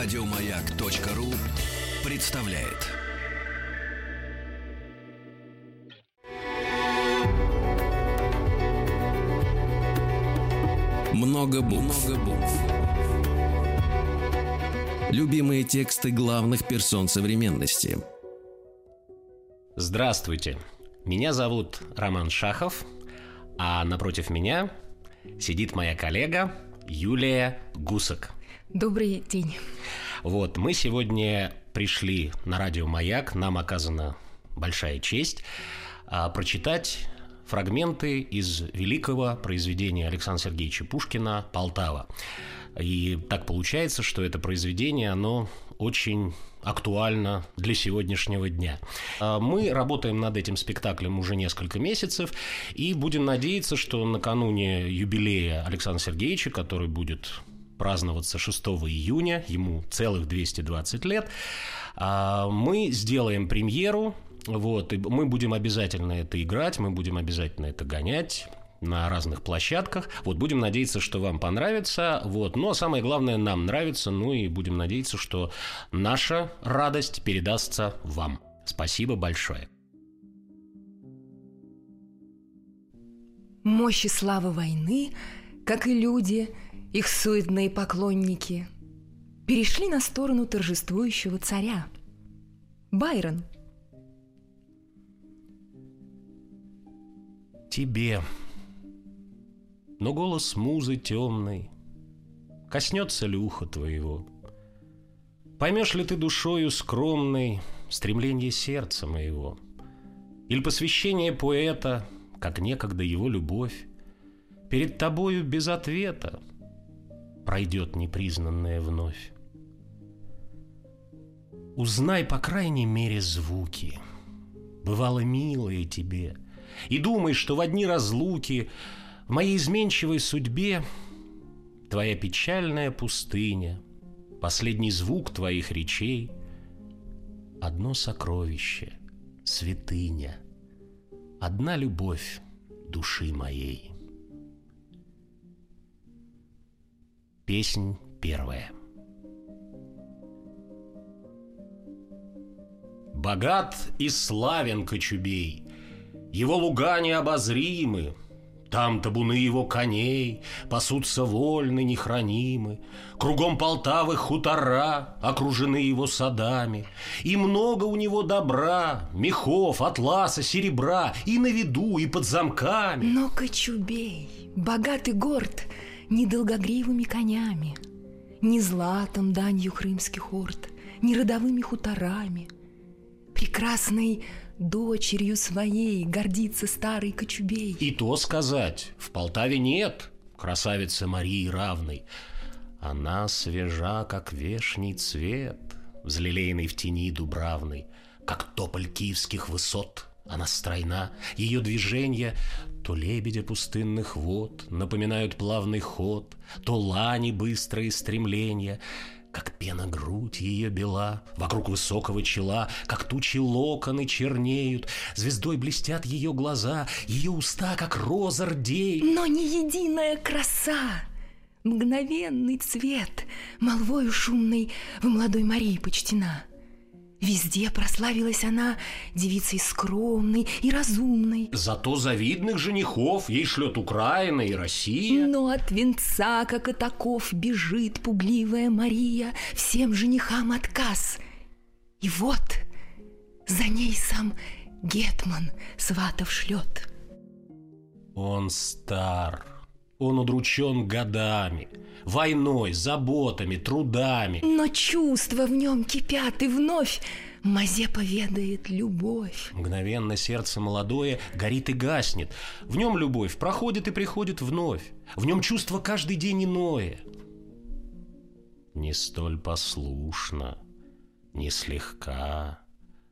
Радиомаяк.ру представляет. Много букв. Любимые тексты главных персон современности. Здравствуйте. Меня зовут Роман Шахов, а напротив меня сидит моя коллега Юлия Гусак. Добрый день. Вот, мы сегодня пришли на радио «Маяк», нам оказана большая честь а, прочитать фрагменты из великого произведения Александра Сергеевича Пушкина «Полтава». И так получается, что это произведение, оно очень актуально для сегодняшнего дня. А, мы работаем над этим спектаклем уже несколько месяцев и будем надеяться, что накануне юбилея Александра Сергеевича, который будет праздноваться 6 июня, ему целых 220 лет, а, мы сделаем премьеру вот, и мы будем обязательно это играть, мы будем обязательно это гонять на разных площадках. Вот, будем надеяться, что вам понравится. Вот, но самое главное, нам нравится. Ну и будем надеяться, что наша радость передастся вам. Спасибо большое. Мощь и слава войны, как и люди, их суетные поклонники, перешли на сторону торжествующего царя. Байрон. Тебе но голос музы темной Коснется ли ухо твоего? Поймешь ли ты душою скромной Стремление сердца моего? Или посвящение поэта, Как некогда его любовь, Перед тобою без ответа Пройдет непризнанное вновь? Узнай, по крайней мере, звуки, Бывало милые тебе, И думай, что в одни разлуки в моей изменчивой судьбе Твоя печальная пустыня, Последний звук твоих речей, Одно сокровище, святыня, Одна любовь души моей. Песнь первая. Богат и славен Кочубей, Его луга необозримы, там табуны его коней Пасутся вольны, нехранимы Кругом Полтавы хутора Окружены его садами И много у него добра Мехов, атласа, серебра И на виду, и под замками Но Кочубей, богатый горд Недолгогривыми конями Не златом данью крымских орд Не родовыми хуторами. Прекрасной Дочерью своей гордится старый Кочубей. И то сказать, в Полтаве нет красавицы Марии равной. Она свежа, как вешний цвет, Взлелеянный в тени дубравной, Как тополь киевских высот. Она стройна, ее движения То лебедя пустынных вод Напоминают плавный ход, То лани быстрые стремления — как пена грудь ее бела, Вокруг высокого чела, Как тучи локоны чернеют, Звездой блестят ее глаза, Ее уста, как роза рдеют. Но не единая краса, Мгновенный цвет, Молвою шумной в молодой Марии почтена — Везде прославилась она девицей скромной и разумной. Зато завидных женихов ей шлет Украина и Россия. Но от венца, как от оков, бежит пугливая Мария, всем женихам отказ. И вот за ней сам Гетман сватов шлет. Он стар, он удручен годами, войной, заботами, трудами. Но чувства в нем кипят, и вновь Мазе поведает любовь. Мгновенно сердце молодое горит и гаснет. В нем любовь проходит и приходит вновь. В нем чувство каждый день иное. Не столь послушно, не слегка,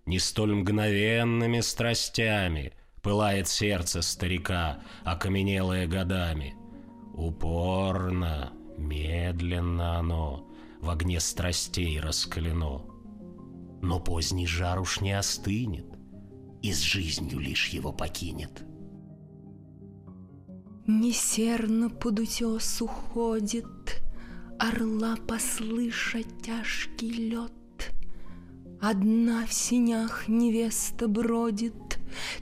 не столь мгновенными страстями Пылает сердце старика, окаменелое годами — Упорно, медленно оно В огне страстей раскалено. Но поздний жар уж не остынет, И с жизнью лишь его покинет. Несерно под утес уходит орла послыша тяжкий лед. Одна в синях невеста бродит,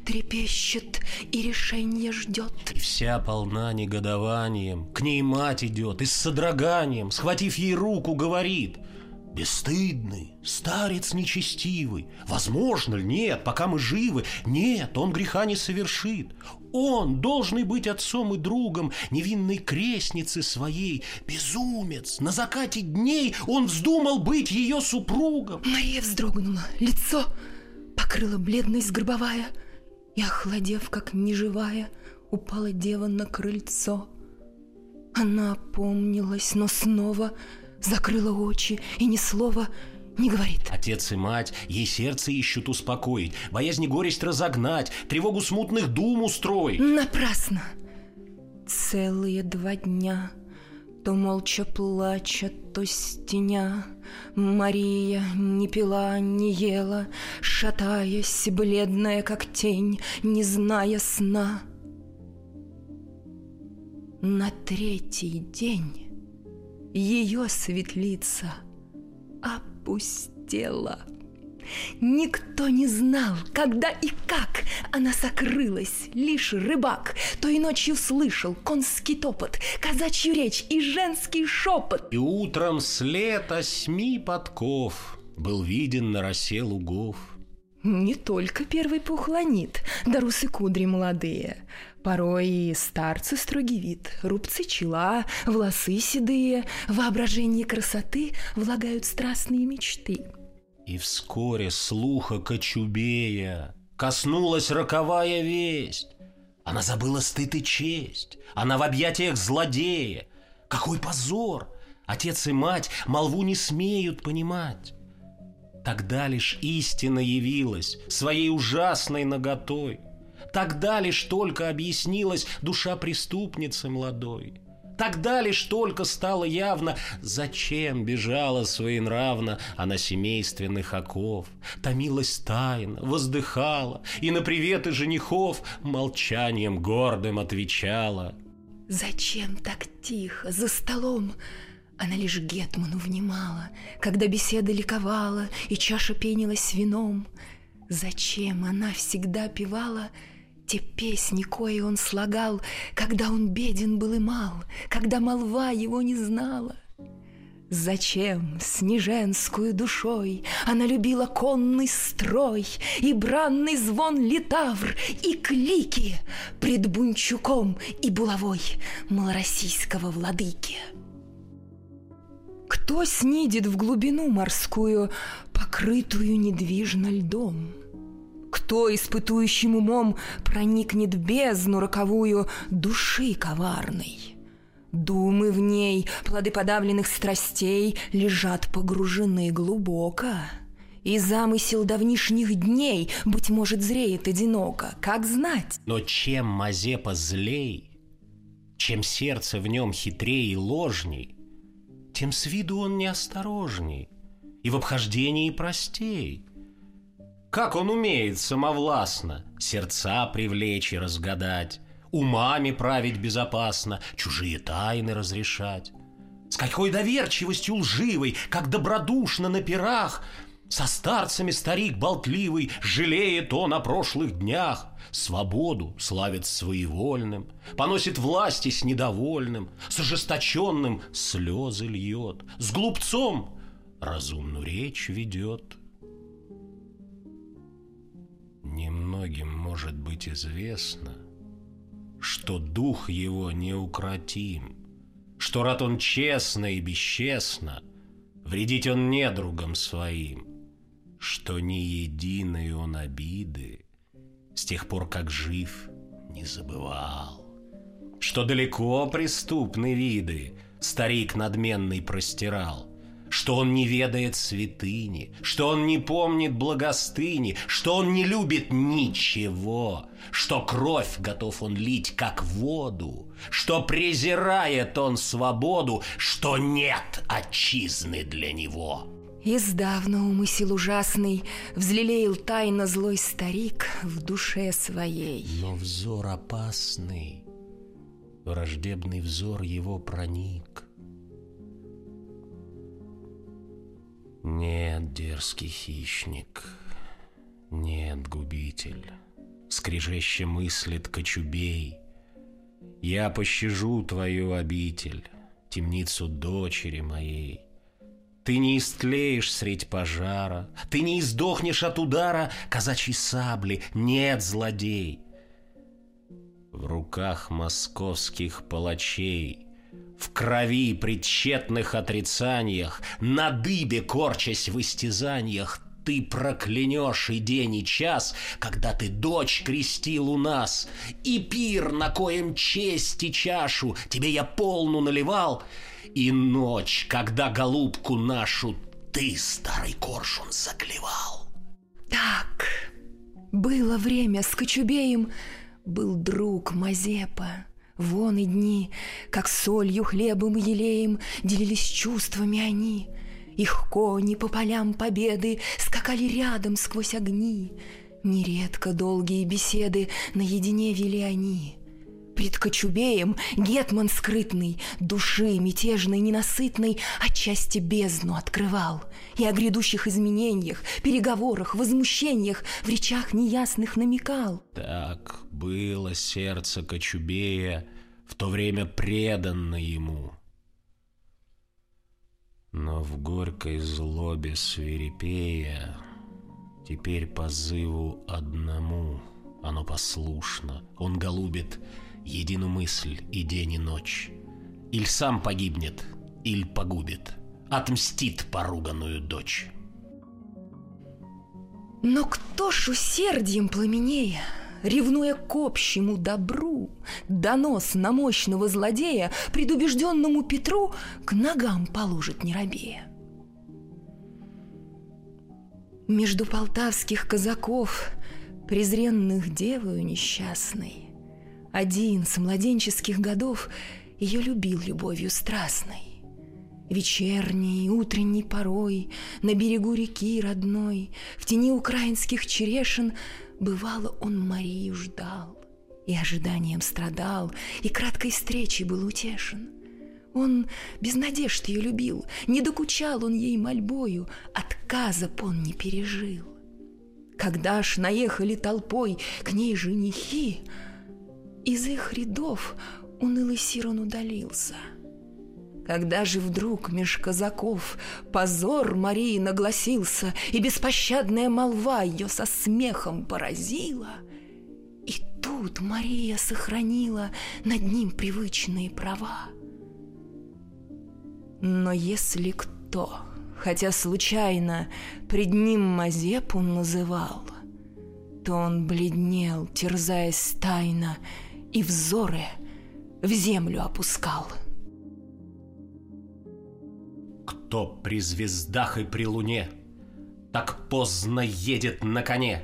Трепещет и решение ждет. И вся полна негодованием, К ней мать идет и с содроганием, Схватив ей руку, говорит — Бесстыдный, старец нечестивый. Возможно ли? Нет, пока мы живы. Нет, он греха не совершит. Он, должный быть отцом и другом невинной крестницы своей, безумец. На закате дней он вздумал быть ее супругом. Мария вздрогнула, лицо покрыла бледность гробовая, и, охладев, как неживая, упала дева на крыльцо. Она опомнилась, но снова закрыла очи и ни слова не говорит. Отец и мать ей сердце ищут успокоить, боязнь горесть разогнать, тревогу смутных дум устроить. Напрасно. Целые два дня то молча плача, то стеня, Мария не пила, не ела, Шатаясь, бледная, как тень, Не зная сна. На третий день ее светлица опустела. Никто не знал, когда и как она сокрылась. Лишь рыбак той ночью слышал конский топот, казачью речь и женский шепот. И утром след осьми подков был виден на росе лугов. Не только первый пухланит, да русы кудри молодые. Порой и старцы строгий вид, рубцы чела, волосы седые, воображение красоты влагают страстные мечты. И вскоре слуха кочубея коснулась роковая весть. Она забыла стыд и честь, она в объятиях злодея. Какой позор! Отец и мать молву не смеют понимать. Тогда лишь истина явилась своей ужасной наготой — Тогда лишь только объяснилась душа преступницы молодой. Тогда лишь только стало явно, зачем бежала своенравно она семейственных оков. Томилась тайно, воздыхала, и на приветы женихов молчанием гордым отвечала. Зачем так тихо за столом? Она лишь Гетману внимала, когда беседа ликовала и чаша пенилась вином. Зачем она всегда певала — те песни, кои он слагал, когда он беден был и мал, когда молва его не знала. Зачем с неженскую душой Она любила конный строй И бранный звон литавр И клики Пред Бунчуком и булавой Малороссийского владыки? Кто снидет в глубину морскую, Покрытую недвижно льдом? Кто испытующим умом проникнет в бездну роковую души коварной? Думы в ней, плоды подавленных страстей, лежат погружены глубоко. И замысел давнишних дней, быть может, зреет одиноко, как знать. Но чем Мазепа злей, чем сердце в нем хитрее и ложней, тем с виду он неосторожней и в обхождении простей — как он умеет самовластно сердца привлечь и разгадать, умами править безопасно, чужие тайны разрешать. С какой доверчивостью лживой, как добродушно на пирах, со старцами старик болтливый жалеет он о прошлых днях, Свободу славит своевольным, Поносит власти с недовольным, С ожесточенным слезы льет, С глупцом разумную речь ведет — Немногим может быть известно, что дух его неукротим, что рад он честно и бесчестно, вредить он недругам своим, что ни единой он обиды с тех пор, как жив, не забывал, что далеко преступны виды старик надменный простирал — что он не ведает святыни, что он не помнит благостыни, что он не любит ничего, что кровь готов он лить, как воду, что презирает он свободу, что нет отчизны для него. Издавна умысел ужасный Взлелеял тайно злой старик В душе своей Но взор опасный Враждебный взор его проник Нет, дерзкий хищник, нет, губитель, Скрежеще мыслит кочубей. Я пощажу твою обитель, Темницу дочери моей. Ты не истлеешь средь пожара, Ты не издохнешь от удара Казачьей сабли, нет, злодей. В руках московских палачей в крови при тщетных отрицаниях, На дыбе корчась в истязаниях, Ты проклянешь и день, и час, Когда ты дочь крестил у нас, И пир, на коем честь и чашу Тебе я полну наливал, И ночь, когда голубку нашу Ты, старый коршун, заклевал. Так, было время с Кочубеем, Был друг Мазепа. Вон и дни, как солью, хлебом и елеем Делились чувствами они. Их кони по полям победы Скакали рядом сквозь огни. Нередко долгие беседы Наедине вели они. Пред Кочубеем гетман скрытный, Души мятежной, ненасытной Отчасти бездну открывал И о грядущих изменениях, Переговорах, возмущениях В речах неясных намекал. Так было сердце Кочубея В то время преданно ему. Но в горькой злобе свирепея Теперь позыву одному Оно послушно, он голубит едину мысль и день и ночь. Иль сам погибнет, иль погубит, отмстит поруганную дочь. Но кто ж усердием пламенея, Ревнуя к общему добру, Донос на мощного злодея Предубежденному Петру К ногам положит не робея. Между полтавских казаков, Презренных девою несчастной, Один с младенческих годов Ее любил любовью страстной. Вечерней, утренней порой На берегу реки родной, В тени украинских черешин Бывало, он Марию ждал И ожиданием страдал, И краткой встречей был утешен. Он без надежд ее любил, Не докучал он ей мольбою, Отказа он не пережил. Когда ж наехали толпой К ней женихи, Из их рядов унылый Сирон удалился — когда же вдруг меж казаков позор Марии нагласился, И беспощадная молва ее со смехом поразила, И тут Мария сохранила над ним привычные права. Но если кто, хотя случайно, пред ним Мазепу называл, То он бледнел, терзаясь тайно, И взоры в землю опускал — кто при звездах и при луне Так поздно едет на коне?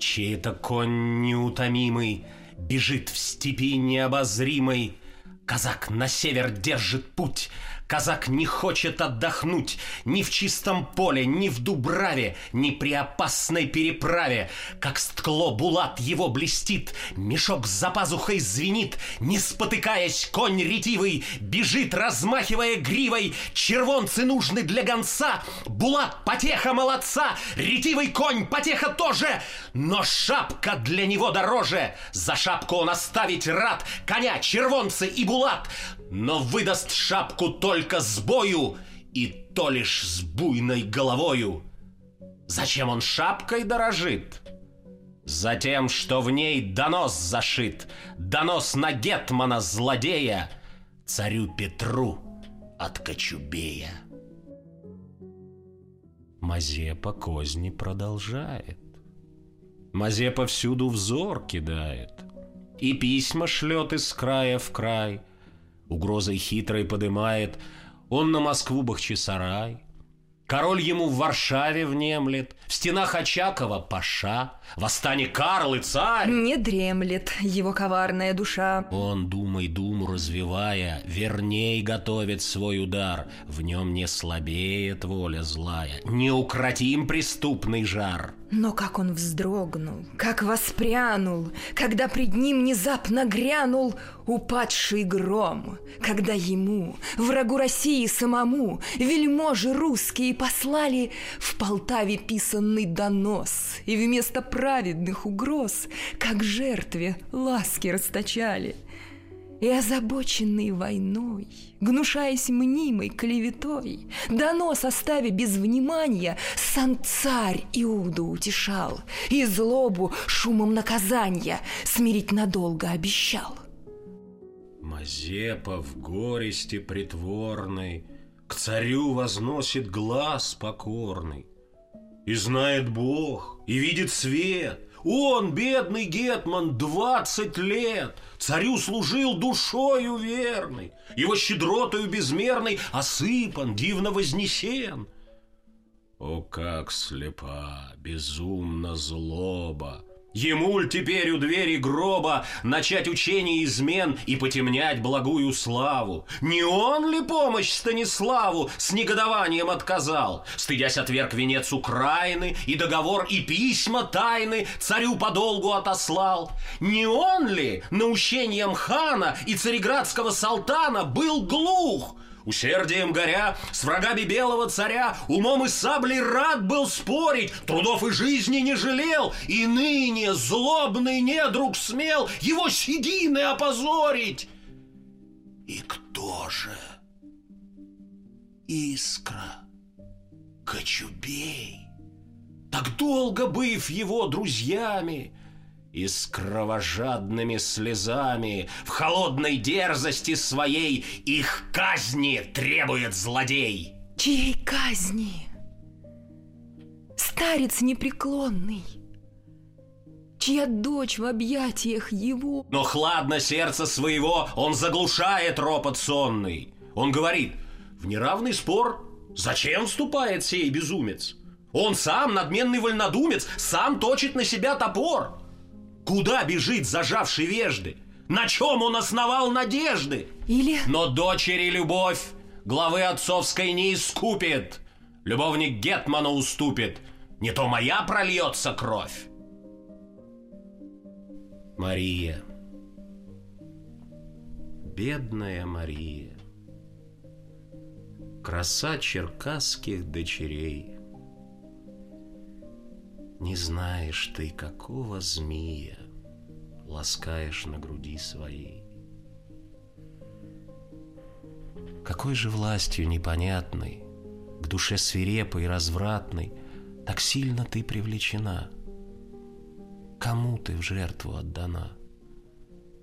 Чей-то конь неутомимый Бежит в степи необозримой Казак на север держит путь Казак не хочет отдохнуть ни в чистом поле, ни в Дубраве, ни при опасной переправе. Как сткло булат его блестит, мешок за пазухой звенит, не спотыкаясь, конь ретивый бежит, размахивая гривой. Червонцы нужны для гонца, булат потеха молодца, ретивый конь потеха тоже, но шапка для него дороже. За шапку он оставить рад, коня, червонцы и булат но выдаст шапку только с бою, и то лишь с буйной головою. Зачем он шапкой дорожит? Затем, что в ней донос зашит, донос на гетмана злодея, царю Петру от Кочубея. Мазепа козни продолжает. Мазепа всюду взор кидает, и письма шлет из края в край — угрозой хитрой подымает, он на Москву Бахчисарай. Король ему в Варшаве внемлет, в стенах Очакова паша, в Астане Карл и царь. Не дремлет его коварная душа. Он, думай думу развивая, верней готовит свой удар, в нем не слабеет воля злая, неукротим преступный жар. Но как он вздрогнул, как воспрянул, Когда пред ним внезапно грянул упадший гром, Когда ему, врагу России самому, Вельможи русские послали В Полтаве писанный донос, И вместо праведных угроз, Как жертве ласки расточали — и озабоченный войной, гнушаясь мнимой клеветой, донос оставя без внимания, сам царь Иуду утешал и злобу шумом наказания смирить надолго обещал. Мазепа в горести притворной К царю возносит глаз покорный. И знает Бог, и видит свет, он, бедный гетман, двадцать лет Царю служил душою верной, Его щедротою безмерной Осыпан, дивно вознесен. О, как слепа, безумна злоба, Ему ль теперь у двери гроба начать учение измен и потемнять благую славу? Не он ли помощь Станиславу с негодованием отказал, стыдясь отверг венец Украины и договор и письма тайны царю подолгу отослал? Не он ли наущением хана и цареградского салтана был глух, Усердием горя, с врагами белого царя, Умом и саблей рад был спорить, Трудов и жизни не жалел, И ныне злобный недруг смел Его седины опозорить. И кто же? Искра, Кочубей, Так долго быв его друзьями, и с кровожадными слезами В холодной дерзости своей Их казни требует злодей. Чьей казни? Старец непреклонный, Чья дочь в объятиях его Но хладно сердце своего Он заглушает ропот сонный. Он говорит, в неравный спор Зачем вступает сей безумец? Он сам, надменный вольнодумец, Сам точит на себя топор. Куда бежит зажавший вежды? На чем он основал надежды? Или... Но дочери любовь главы отцовской не искупит. Любовник Гетмана уступит. Не то моя прольется кровь. Мария. Бедная Мария. Краса черкасских дочерей. Не знаешь ты, какого змея Ласкаешь на груди своей. Какой же властью непонятной, К душе свирепой и развратной Так сильно ты привлечена? Кому ты в жертву отдана?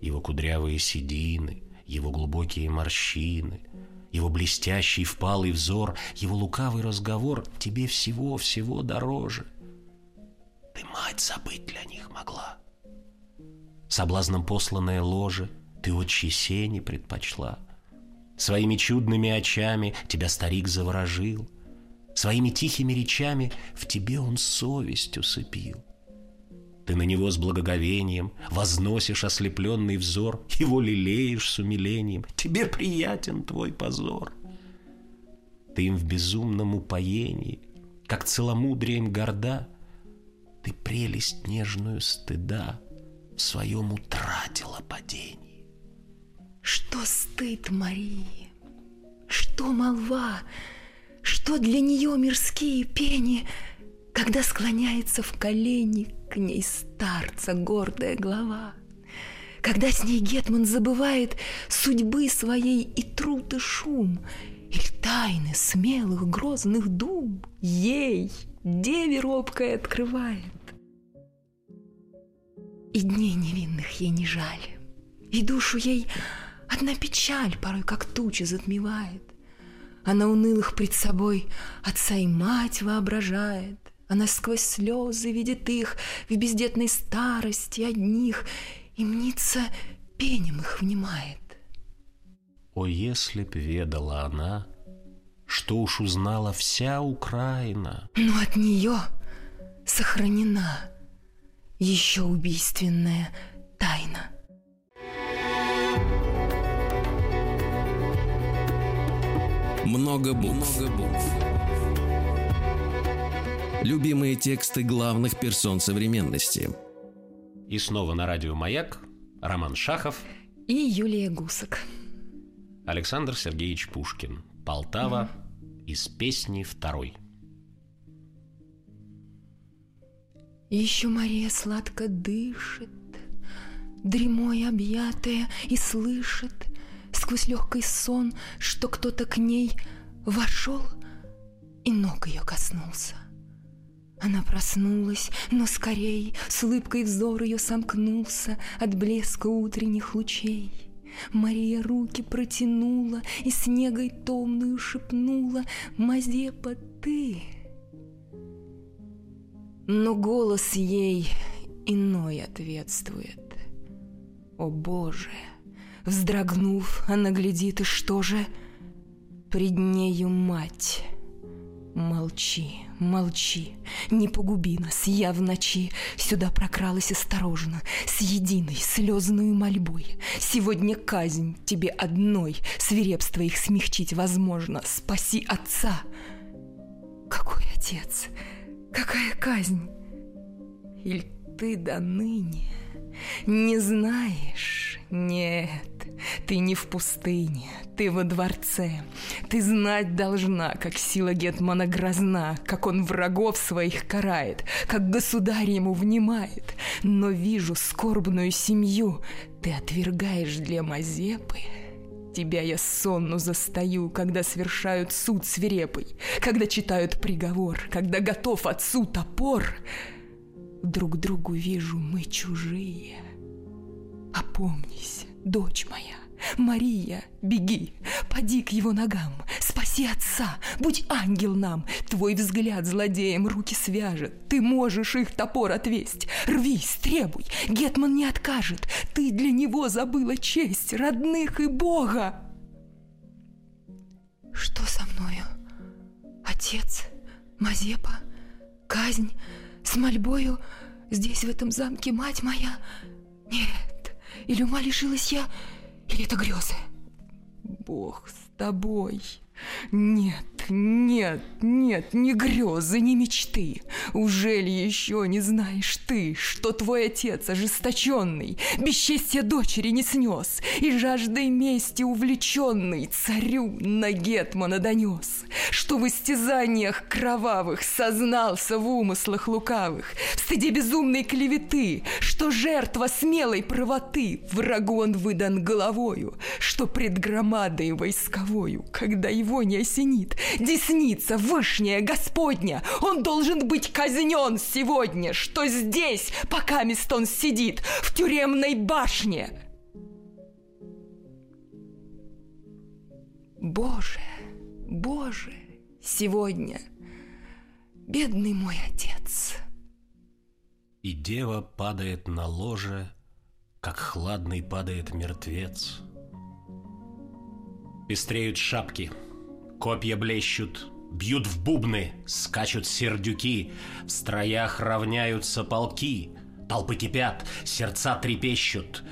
Его кудрявые седины, Его глубокие морщины, Его блестящий впалый взор, Его лукавый разговор Тебе всего-всего дороже — мать забыть для них могла. Соблазном посланное ложе ты отчи сени предпочла. Своими чудными очами тебя старик заворожил. Своими тихими речами в тебе он совесть усыпил. Ты на него с благоговением возносишь ослепленный взор, его лелеешь с умилением. Тебе приятен твой позор. Ты им в безумном упоении, как целомудрием горда, ты прелесть нежную стыда в своем утратила падении. Что стыд Марии, что молва, что для нее мирские пени, когда склоняется в колени к ней старца гордая глава. Когда с ней Гетман забывает судьбы своей и труд и шум, Или тайны смелых грозных дум, Ей, деве робкой открывает. И дней невинных ей не жаль, и душу ей одна печаль порой как тучи затмевает. Она унылых пред собой отца и мать воображает, она сквозь слезы видит их в бездетной старости одних, и мнится пенем их внимает. О, если б ведала она, что уж узнала вся Украина. Но от нее сохранена еще убийственная тайна. Много букв. Много букв. Любимые тексты главных персон современности. И снова на радио «Маяк» Роман Шахов и Юлия Гусак. Александр Сергеевич Пушкин. Полтава из песни второй. Еще Мария сладко дышит, Дремой объятая, и слышит Сквозь легкий сон, что кто-то к ней Вошел и ног ее коснулся. Она проснулась, но скорей С улыбкой взор ее сомкнулся От блеска утренних лучей. Мария руки протянула И снегой томную шепнула «Мазепа, ты!» Но голос ей иной ответствует. О Боже! Вздрогнув, она глядит, и что же? Пред нею мать. Молчи, молчи, не погуби нас, я в ночи Сюда прокралась осторожно, с единой слезную мольбой. Сегодня казнь тебе одной, свирепство их смягчить возможно. Спаси отца. Какой отец? Какая казнь? Или ты до ныне не знаешь? Нет, ты не в пустыне, ты во дворце. Ты знать должна, как сила Гетмана грозна, как он врагов своих карает, как государь ему внимает. Но вижу скорбную семью, ты отвергаешь для Мазепы. Тебя я сонну застаю, когда совершают суд свирепый, когда читают приговор, когда готов отцу топор. Друг другу вижу мы чужие. Опомнись, дочь моя, Мария, беги, поди к его ногам, спаси отца, будь ангел нам, твой взгляд злодеям руки свяжет, ты можешь их топор отвесть, рвись, требуй, Гетман не откажет, ты для него забыла честь, родных и Бога. Что со мною? Отец, Мазепа, казнь, с мольбою здесь, в этом замке, мать моя? Нет, или ума лишилась я, или это грезы? Бог с тобой. Нет, нет, нет, ни грезы, ни мечты. Ужели еще не знаешь ты, что твой отец ожесточенный, бесчестье дочери не снес, и жаждой мести увлеченный царю на Гетмана донес, что в истязаниях кровавых сознался в умыслах лукавых, в стыде безумной клеветы, что жертва смелой правоты врагу он выдан головою, что пред громадой войсковою, когда его не осенит, десница вышняя Господня, он должен быть казнен сегодня, что здесь, пока Мистон сидит, в тюремной башне. Боже, Боже, сегодня бедный мой отец. И дева падает на ложе, как хладный падает мертвец. Пестреют шапки — Копья блещут, бьют в бубны, скачут сердюки, в строях равняются полки, толпы кипят, сердца трепещут.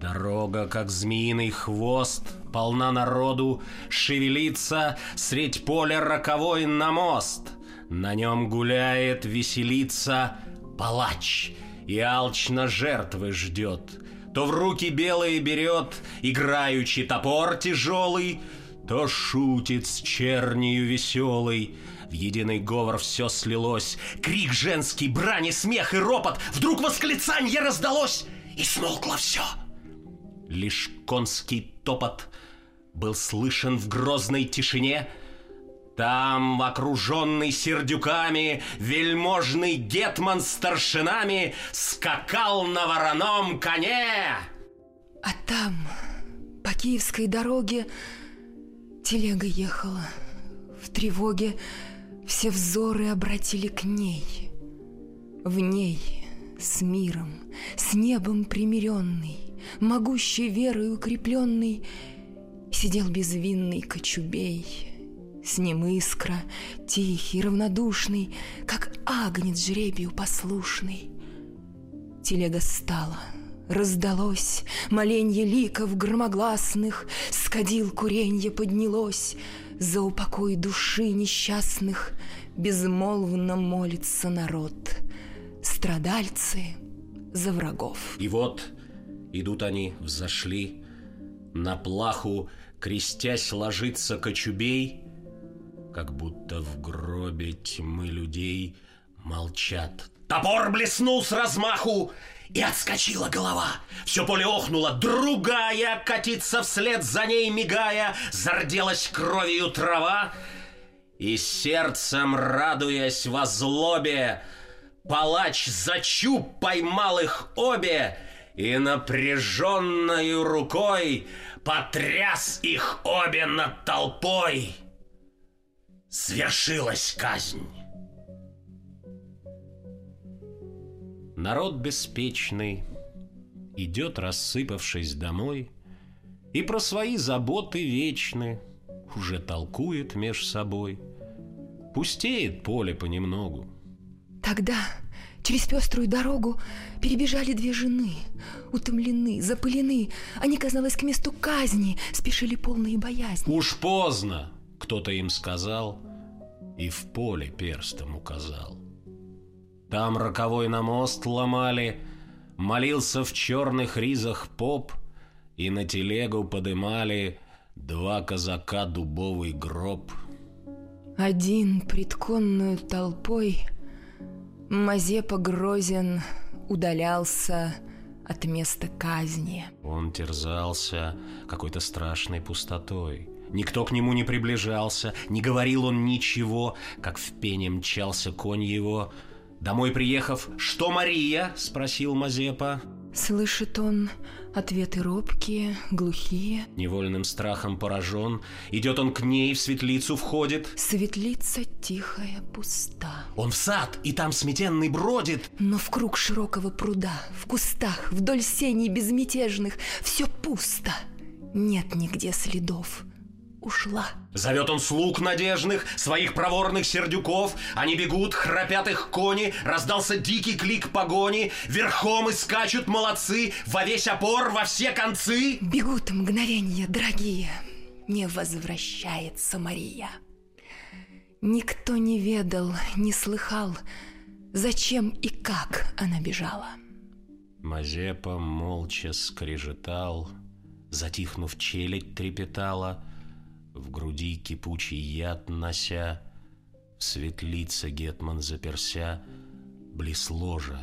Дорога, как змеиный хвост, полна народу, шевелится средь поля роковой на мост. На нем гуляет, веселится палач и алчно жертвы ждет. То в руки белые берет, играючи топор тяжелый, то шутит с чернию веселой. В единый говор все слилось. Крик женский, брани, смех и ропот. Вдруг восклицанье раздалось, и смолкло все. Лишь конский топот был слышен в грозной тишине. Там, окруженный сердюками, вельможный гетман старшинами скакал на вороном коне. А там, по киевской дороге, Телега ехала. В тревоге все взоры обратили к ней. В ней, с миром, с небом примиренный, Могущей верой укрепленный, Сидел безвинный кочубей. С ним искра, тихий, равнодушный, Как агнец жребию послушный. Телега стала, раздалось, Моленье ликов громогласных, С кадил куренье поднялось, За упокой души несчастных Безмолвно молится народ, Страдальцы за врагов. И вот идут они, взошли, На плаху, крестясь, ложится кочубей, Как будто в гробе тьмы людей Молчат. Топор блеснул с размаху, и отскочила голова. Все поле охнуло, другая катится вслед за ней, мигая, зарделась кровью трава. И сердцем, радуясь во злобе, палач за чуб поймал их обе и напряженной рукой потряс их обе над толпой. Свершилась казнь. Народ беспечный идет, рассыпавшись домой, И про свои заботы вечны уже толкует меж собой. Пустеет поле понемногу. Тогда через пеструю дорогу перебежали две жены, утомлены, запылены. Они, казалось, к месту казни спешили полные боязни. Уж поздно, кто-то им сказал и в поле перстом указал. Там роковой на мост ломали, Молился в черных ризах поп, И на телегу подымали Два казака дубовый гроб. Один предконную толпой Мазепа Грозен удалялся от места казни. Он терзался какой-то страшной пустотой. Никто к нему не приближался, не говорил он ничего, как в пене мчался конь его, Домой приехав, что Мария? Спросил Мазепа. Слышит он ответы робкие, глухие. Невольным страхом поражен. Идет он к ней, в светлицу входит. Светлица тихая, пуста. Он в сад, и там сметенный бродит. Но в круг широкого пруда, в кустах, вдоль сеней безмятежных, все пусто. Нет нигде следов ушла. Зовет он слуг надежных, своих проворных сердюков. Они бегут, храпят их кони, раздался дикий клик погони. Верхом и скачут молодцы, во весь опор, во все концы. Бегут мгновения, дорогие, не возвращается Мария. Никто не ведал, не слыхал, зачем и как она бежала. Мазепа молча скрежетал, Затихнув, челядь трепетала — в груди кипучий яд нося, В светлице Гетман заперся, близ ложа.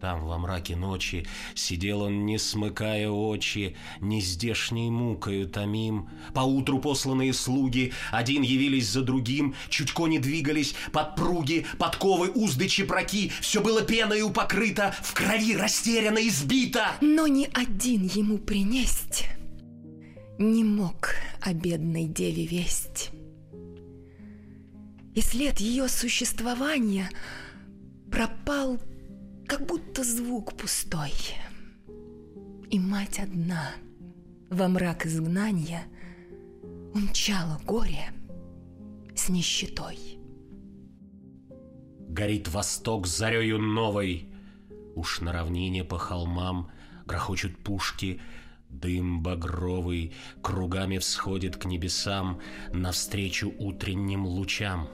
Там во мраке ночи Сидел он, не смыкая очи, Не здешней мукою томим. Поутру посланные слуги Один явились за другим, Чуть кони двигались, подпруги, Подковы, узды, чепраки, Все было пеною покрыто, В крови растеряно избито. Но ни один ему принесть не мог о бедной деве весть. И след ее существования пропал, как будто звук пустой. И мать одна во мрак изгнания умчала горе с нищетой. Горит восток зарею новой, Уж на равнине по холмам Грохочут пушки, Дым багровый кругами всходит к небесам Навстречу утренним лучам.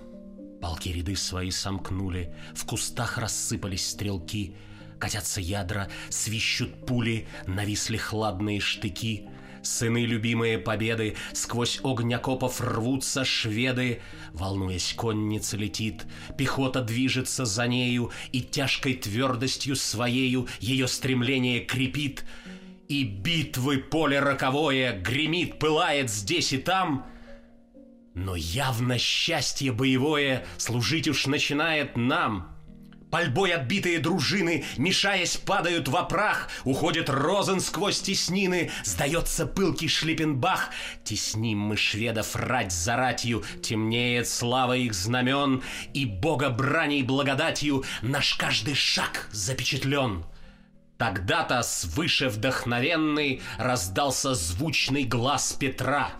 Палки ряды свои сомкнули, В кустах рассыпались стрелки, Катятся ядра, свищут пули, Нависли хладные штыки. Сыны любимые победы, Сквозь огонь окопов рвутся шведы. Волнуясь, конница летит, Пехота движется за нею, И тяжкой твердостью своею Ее стремление крепит — и битвы поле роковое гремит, пылает здесь и там. Но явно счастье боевое служить уж начинает нам. Пальбой отбитые дружины, мешаясь, падают в опрах, Уходит Розен сквозь теснины, сдается пылкий Шлиппенбах. Тесним мы шведов рать за ратью, темнеет слава их знамен, И бога браней благодатью наш каждый шаг запечатлен. Тогда-то свыше вдохновенный раздался звучный глаз Петра.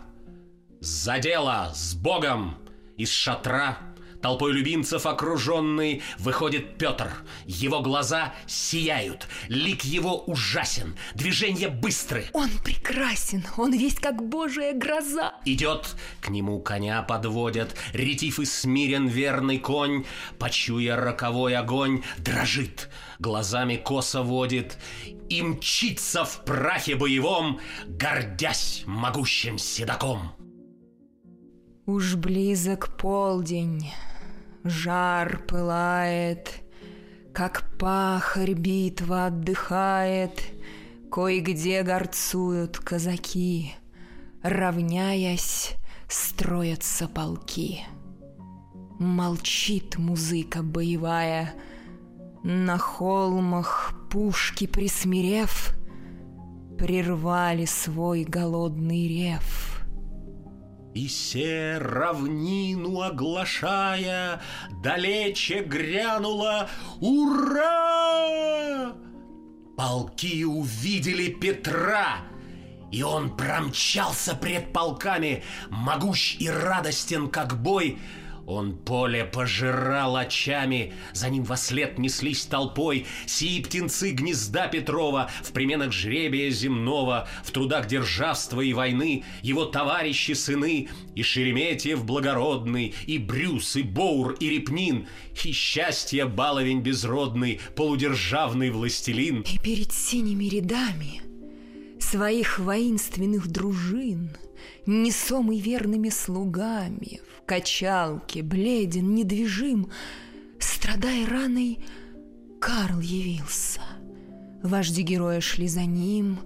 «За дело! С Богом!» Из шатра Толпой любимцев окруженный выходит Петр. Его глаза сияют, лик его ужасен, движения быстры. Он прекрасен, он весь как божья гроза. Идет, к нему коня подводят, ретив и смирен верный конь, почуя роковой огонь, дрожит, глазами косо водит и мчится в прахе боевом, гордясь могущим седаком. Уж близок полдень, жар пылает, Как пахарь битва отдыхает, Кое-где горцуют казаки, Равняясь, строятся полки. Молчит музыка боевая, На холмах пушки присмирев, Прервали свой голодный рев — и се равнину оглашая, Далече грянула «Ура!» Полки увидели Петра, и он промчался пред полками, Могущ и радостен, как бой, он поле пожирал очами, за ним во след неслись толпой. Сии птенцы гнезда Петрова В применах жребия земного, В трудах державства и войны Его товарищи сыны И Шереметьев благородный И Брюс, и Боур, и Репнин И счастье баловень безродный Полудержавный властелин. И перед синими рядами Своих воинственных дружин Несомый верными слугами в качалке, бледен, недвижим, Страдая раной, Карл явился. Вожди героя шли за ним,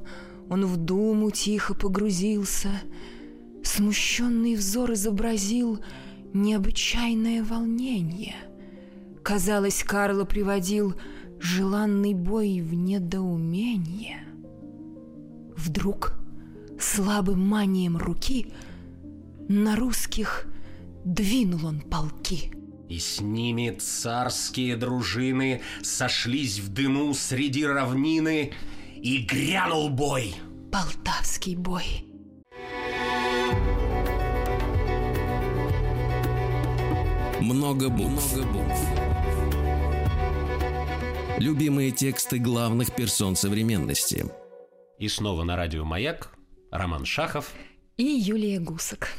он в думу тихо погрузился, Смущенный взор изобразил необычайное волнение. Казалось, Карла приводил желанный бой в недоумение. Вдруг слабым манием руки на русских двинул он полки. И с ними царские дружины сошлись в дыму среди равнины, и грянул бой. Полтавский бой. Много букв. Много букв. Любимые тексты главных персон современности. И снова на радио «Маяк» Роман Шахов и Юлия Гусак.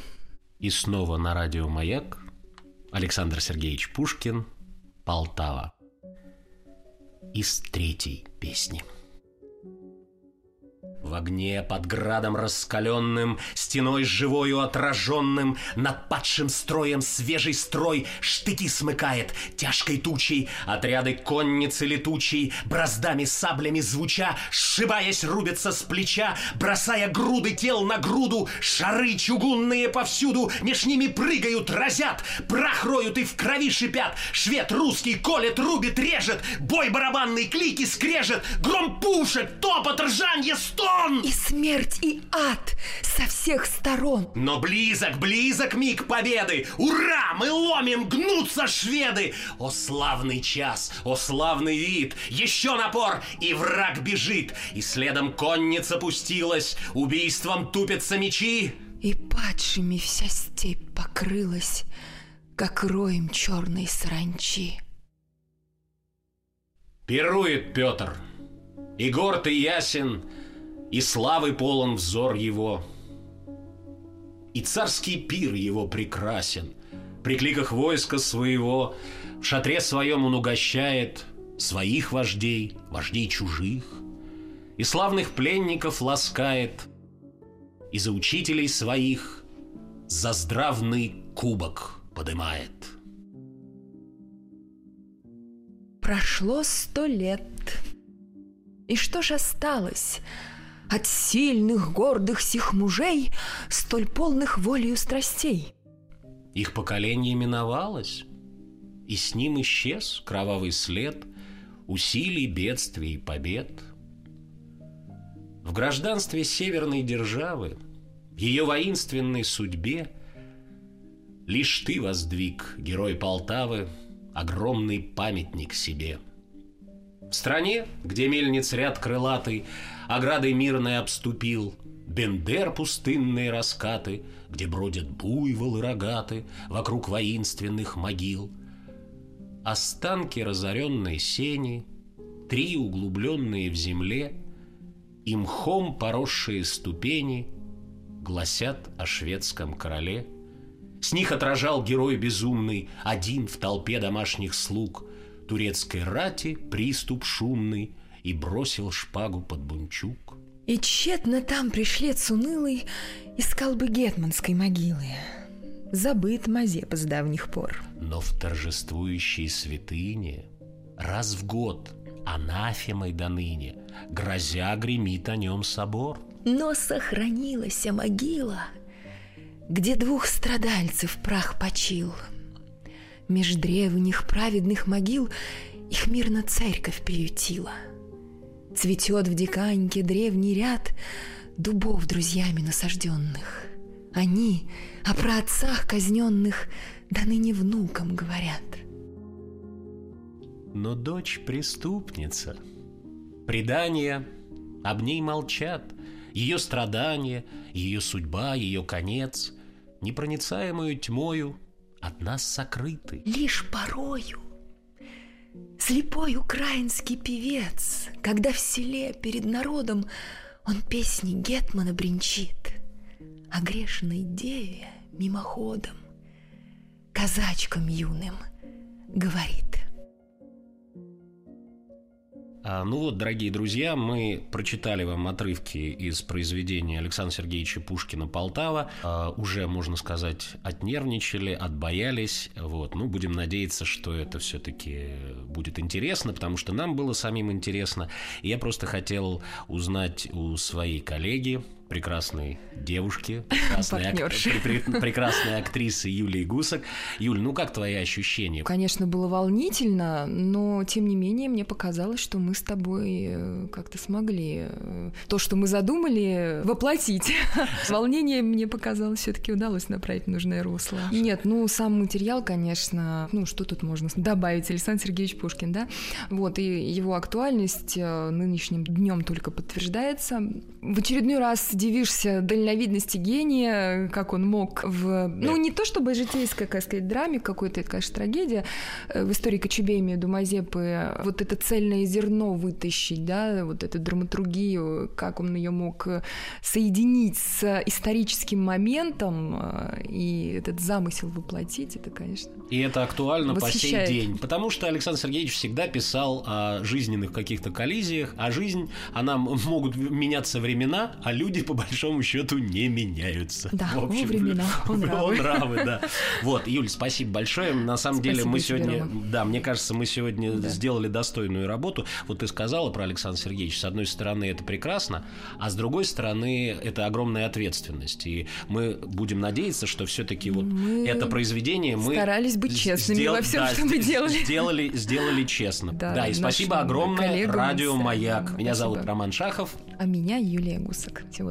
И снова на радио «Маяк» Александр Сергеевич Пушкин, Полтава. Из третьей песни. В огне под градом раскаленным, Стеной живою отраженным, Над падшим строем свежий строй Штыки смыкает тяжкой тучей, Отряды конницы летучей, Браздами саблями звуча, Сшибаясь рубятся с плеча, Бросая груды тел на груду, Шары чугунные повсюду, Меж ними прыгают, разят, Прах роют и в крови шипят, Швед русский колет, рубит, режет, Бой барабанный, клики скрежет, Гром пушек, топот, ржанье, стон! Он! И смерть, и ад со всех сторон. Но близок, близок миг победы! Ура! Мы ломим, гнутся шведы! О славный час, о славный вид! Еще напор, и враг бежит! И следом конница пустилась, убийством тупятся мечи. И падшими вся степь покрылась, как роем черной саранчи. Пирует Петр, и горд и ясен, и славы полон взор его. И царский пир его прекрасен, при кликах войска своего, в шатре своем он угощает своих вождей, вождей чужих, и славных пленников ласкает, и за учителей своих за здравный кубок подымает. Прошло сто лет. И что ж осталось от сильных, гордых сих мужей, столь полных волею страстей. Их поколение миновалось, и с ним исчез кровавый след усилий, бедствий и побед. В гражданстве северной державы, ее воинственной судьбе, лишь ты воздвиг, герой Полтавы, огромный памятник себе. В стране, где мельниц ряд крылатый оградой мирной обступил, Бендер пустынные раскаты где бродят буйволы рогаты вокруг воинственных могил. Останки разоренной сени, три углубленные в земле, и мхом поросшие ступени гласят о шведском короле. С них отражал герой безумный, один в толпе домашних слуг, турецкой рати приступ шумный и бросил шпагу под бунчук. И тщетно там пришлец унылый искал бы гетманской могилы. Забыт Мазепа с давних пор. Но в торжествующей святыне раз в год анафемой до ныне, грозя гремит о нем собор. Но сохранилась могила, где двух страдальцев прах почил. Меж древних праведных могил их мирно церковь приютила — Цветет в диканьке древний ряд Дубов друзьями насажденных. Они о праотцах казненных Да ныне внукам говорят. Но дочь преступница. Предания об ней молчат. Ее страдания, ее судьба, ее конец Непроницаемую тьмою от нас сокрыты. Лишь порою Слепой украинский певец, когда в селе перед народом он песни Гетмана бренчит, о грешной деве мимоходом, казачкам юным говорит. А, ну вот, дорогие друзья, мы прочитали вам отрывки из произведения Александра Сергеевича Пушкина «Полтава». А, уже, можно сказать, отнервничали, отбоялись. Вот. Ну, будем надеяться, что это все-таки будет интересно, потому что нам было самим интересно. И я просто хотел узнать у своей коллеги, прекрасной девушки, прекрасной, ак... прекрасной актрисы Юлии Гусак. Юль, ну как твои ощущения? Конечно, было волнительно, но тем не менее мне показалось, что мы с тобой э, как-то смогли э, то, что мы задумали, воплотить. Волнение мне показалось все-таки удалось направить в нужное русло. Нет, ну сам материал, конечно, ну что тут можно добавить? Александр Сергеевич Пушкин, да? Вот, и его актуальность э, нынешним днем только подтверждается. В очередной раз дивишься дальновидности гения, как он мог в... Ну, не то чтобы житейская, как сказать, драме какой-то, это, конечно, трагедия. Э, в истории Кочубея до Мазепы вот это цельное зерно вытащить, да, вот эту драматургию, как он ее мог э, соединить с историческим моментом э, и этот замысел воплотить, это, конечно, И это актуально восхищает. по сей день, потому что Александр Сергеевич всегда писал о жизненных каких-то коллизиях, а жизнь, она могут меняться времена, а люди по большому счету не меняются. Да, в общем, времена, он нравы. нравы, да. Вот, Юль, спасибо большое. На самом спасибо деле мы сегодня, Рома. да, мне кажется, мы сегодня да. сделали достойную работу. Вот ты сказала про Александра Сергеевича. С одной стороны, это прекрасно, а с другой стороны, это огромная ответственность. И мы будем надеяться, что все-таки вот мы это произведение мы старались быть честными сдел... во всем, да, что мы делали. Сделали, сделали честно. Да, да и спасибо огромное Радио Маяк. Меня спасибо. зовут Роман Шахов. А меня Юлия Гусак. Всего